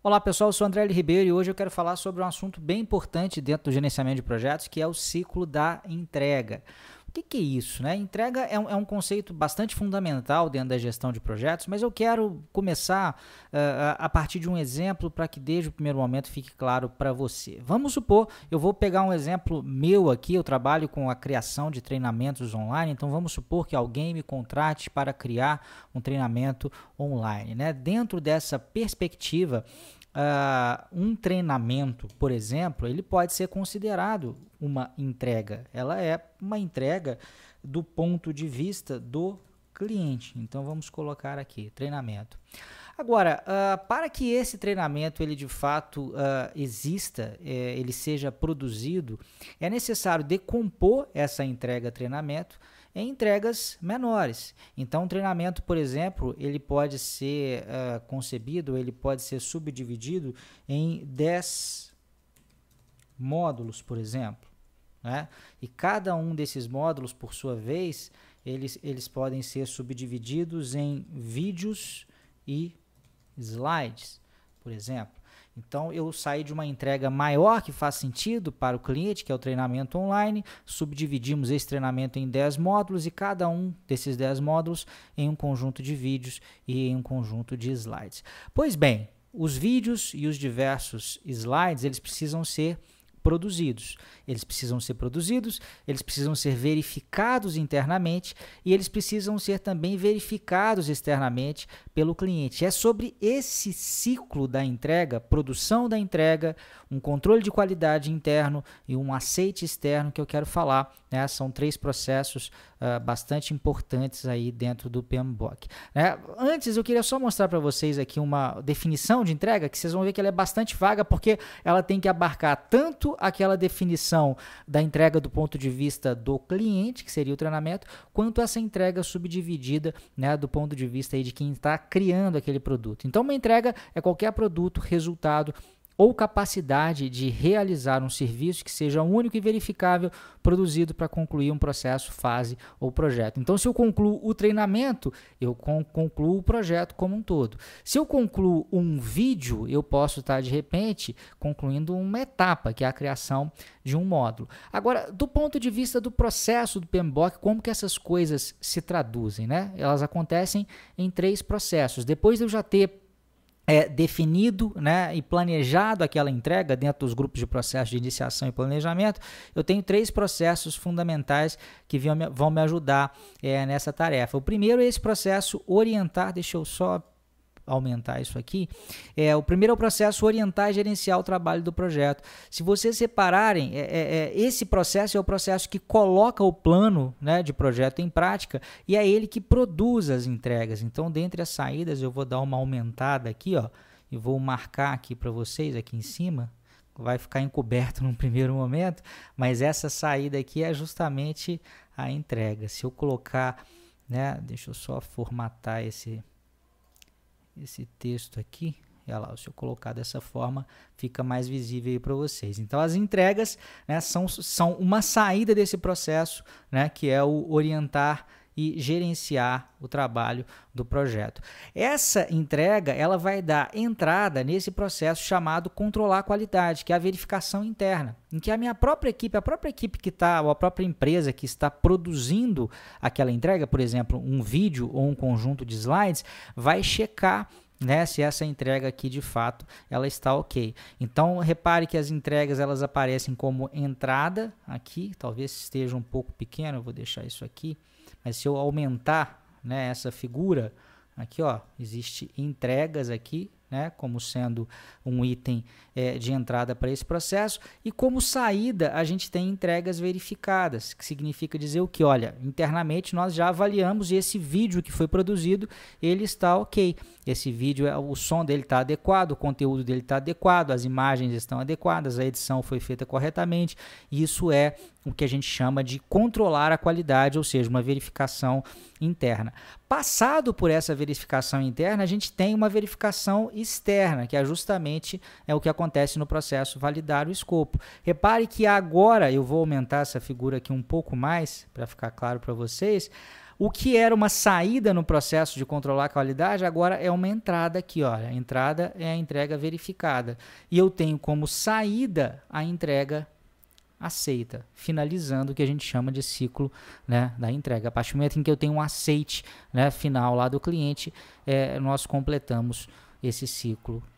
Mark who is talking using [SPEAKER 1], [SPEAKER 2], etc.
[SPEAKER 1] Olá pessoal, eu sou André L. Ribeiro e hoje eu quero falar sobre um assunto bem importante dentro do gerenciamento de projetos, que é o ciclo da entrega. O que, que é isso? Né? Entrega é um, é um, conceito bastante fundamental dentro da gestão de projetos, mas eu quero começar uh, a partir de um exemplo para que desde o primeiro momento fique claro para você. Vamos supor, eu vou pegar um exemplo meu aqui, eu trabalho com a criação de treinamentos online, então vamos supor que alguém me contrate para criar um treinamento online. Né? Dentro dessa perspectiva, Uh, um treinamento, por exemplo, ele pode ser considerado uma entrega. Ela é uma entrega do ponto de vista do cliente. Então vamos colocar aqui treinamento. Agora, uh, para que esse treinamento ele de fato uh, exista, eh, ele seja produzido, é necessário decompor essa entrega treinamento em entregas menores. Então, um treinamento, por exemplo, ele pode ser uh, concebido, ele pode ser subdividido em 10 módulos, por exemplo. Né? E cada um desses módulos, por sua vez, eles, eles podem ser subdivididos em vídeos e slides, por exemplo. Então eu saí de uma entrega maior que faz sentido para o cliente, que é o treinamento online, subdividimos esse treinamento em 10 módulos e cada um desses 10 módulos em um conjunto de vídeos e em um conjunto de slides. Pois bem, os vídeos e os diversos slides, eles precisam ser produzidos. Eles precisam ser produzidos, eles precisam ser verificados internamente e eles precisam ser também verificados externamente pelo cliente. É sobre esse ciclo da entrega, produção da entrega, um controle de qualidade interno e um aceite externo que eu quero falar. Né? São três processos uh, bastante importantes aí dentro do PMBOK. Né? Antes, eu queria só mostrar para vocês aqui uma definição de entrega que vocês vão ver que ela é bastante vaga porque ela tem que abarcar tanto aquela definição da entrega do ponto de vista do cliente, que seria o treinamento, quanto essa entrega subdividida né, do ponto de vista aí de quem está criando aquele produto. Então, uma entrega é qualquer produto, resultado ou capacidade de realizar um serviço que seja único e verificável produzido para concluir um processo, fase ou projeto. Então, se eu concluo o treinamento, eu concluo o projeto como um todo. Se eu concluo um vídeo, eu posso estar de repente concluindo uma etapa, que é a criação de um módulo. Agora, do ponto de vista do processo do PMBOK, como que essas coisas se traduzem, né? Elas acontecem em três processos. Depois de eu já ter é, definido né, e planejado aquela entrega dentro dos grupos de processo de iniciação e planejamento, eu tenho três processos fundamentais que vão me, ajudar é, nessa tarefa. O primeiro é esse processo orientar, deixa eu só aumentar isso aqui, é o primeiro é o processo orientar e gerenciar o trabalho do projeto. Se vocês separarem, é, é, é, esse processo é o processo que coloca o plano né, de projeto em prática e é ele que produz as entregas. Então, dentre as saídas, eu vou dar uma aumentada aqui, ó, e vou marcar aqui para vocês aqui em cima. Vai ficar encoberto num primeiro momento, mas essa saída aqui é justamente a entrega. Se eu colocar, né, deixa eu só formatar esse esse texto aqui, olha lá, se eu colocar dessa forma, fica mais visível para vocês. Então, as entregas né, são, são uma saída desse processo, né, que é o orientar e gerenciar o trabalho do projeto. Essa entrega ela vai dar entrada nesse processo chamado controlar a qualidade, que é a verificação interna, em que a minha própria equipe, a própria equipe que está, ou a própria empresa que está produzindo aquela entrega, por exemplo, um vídeo ou um conjunto de slides, vai checar né, se essa entrega aqui de fato ela está ok. Então repare que as entregas elas aparecem como entrada aqui, talvez esteja um pouco pequeno, vou deixar isso aqui. Mas se eu aumentar né, essa figura, aqui ó, existe entregas aqui, né, como sendo um item é, de entrada para esse processo, e como saída a gente tem entregas verificadas, que significa dizer o que? Olha, internamente nós já avaliamos e esse vídeo que foi produzido, ele está ok. Esse vídeo, é, o som dele está adequado, o conteúdo dele está adequado, as imagens estão adequadas, a edição foi feita corretamente, isso é o que a gente chama de controlar a qualidade, ou seja, uma verificação interna. Passado por essa verificação interna, a gente tem uma verificação externa, que é justamente é o que acontece no processo validar o escopo. Repare que agora eu vou aumentar essa figura aqui um pouco mais para ficar claro para vocês. O que era uma saída no processo de controlar a qualidade, agora é uma entrada aqui, olha. A entrada é a entrega verificada. E eu tenho como saída a entrega aceita, finalizando o que a gente chama de ciclo né, da entrega. A partir do momento em que eu tenho um aceite né, final lá do cliente, é, nós completamos esse ciclo da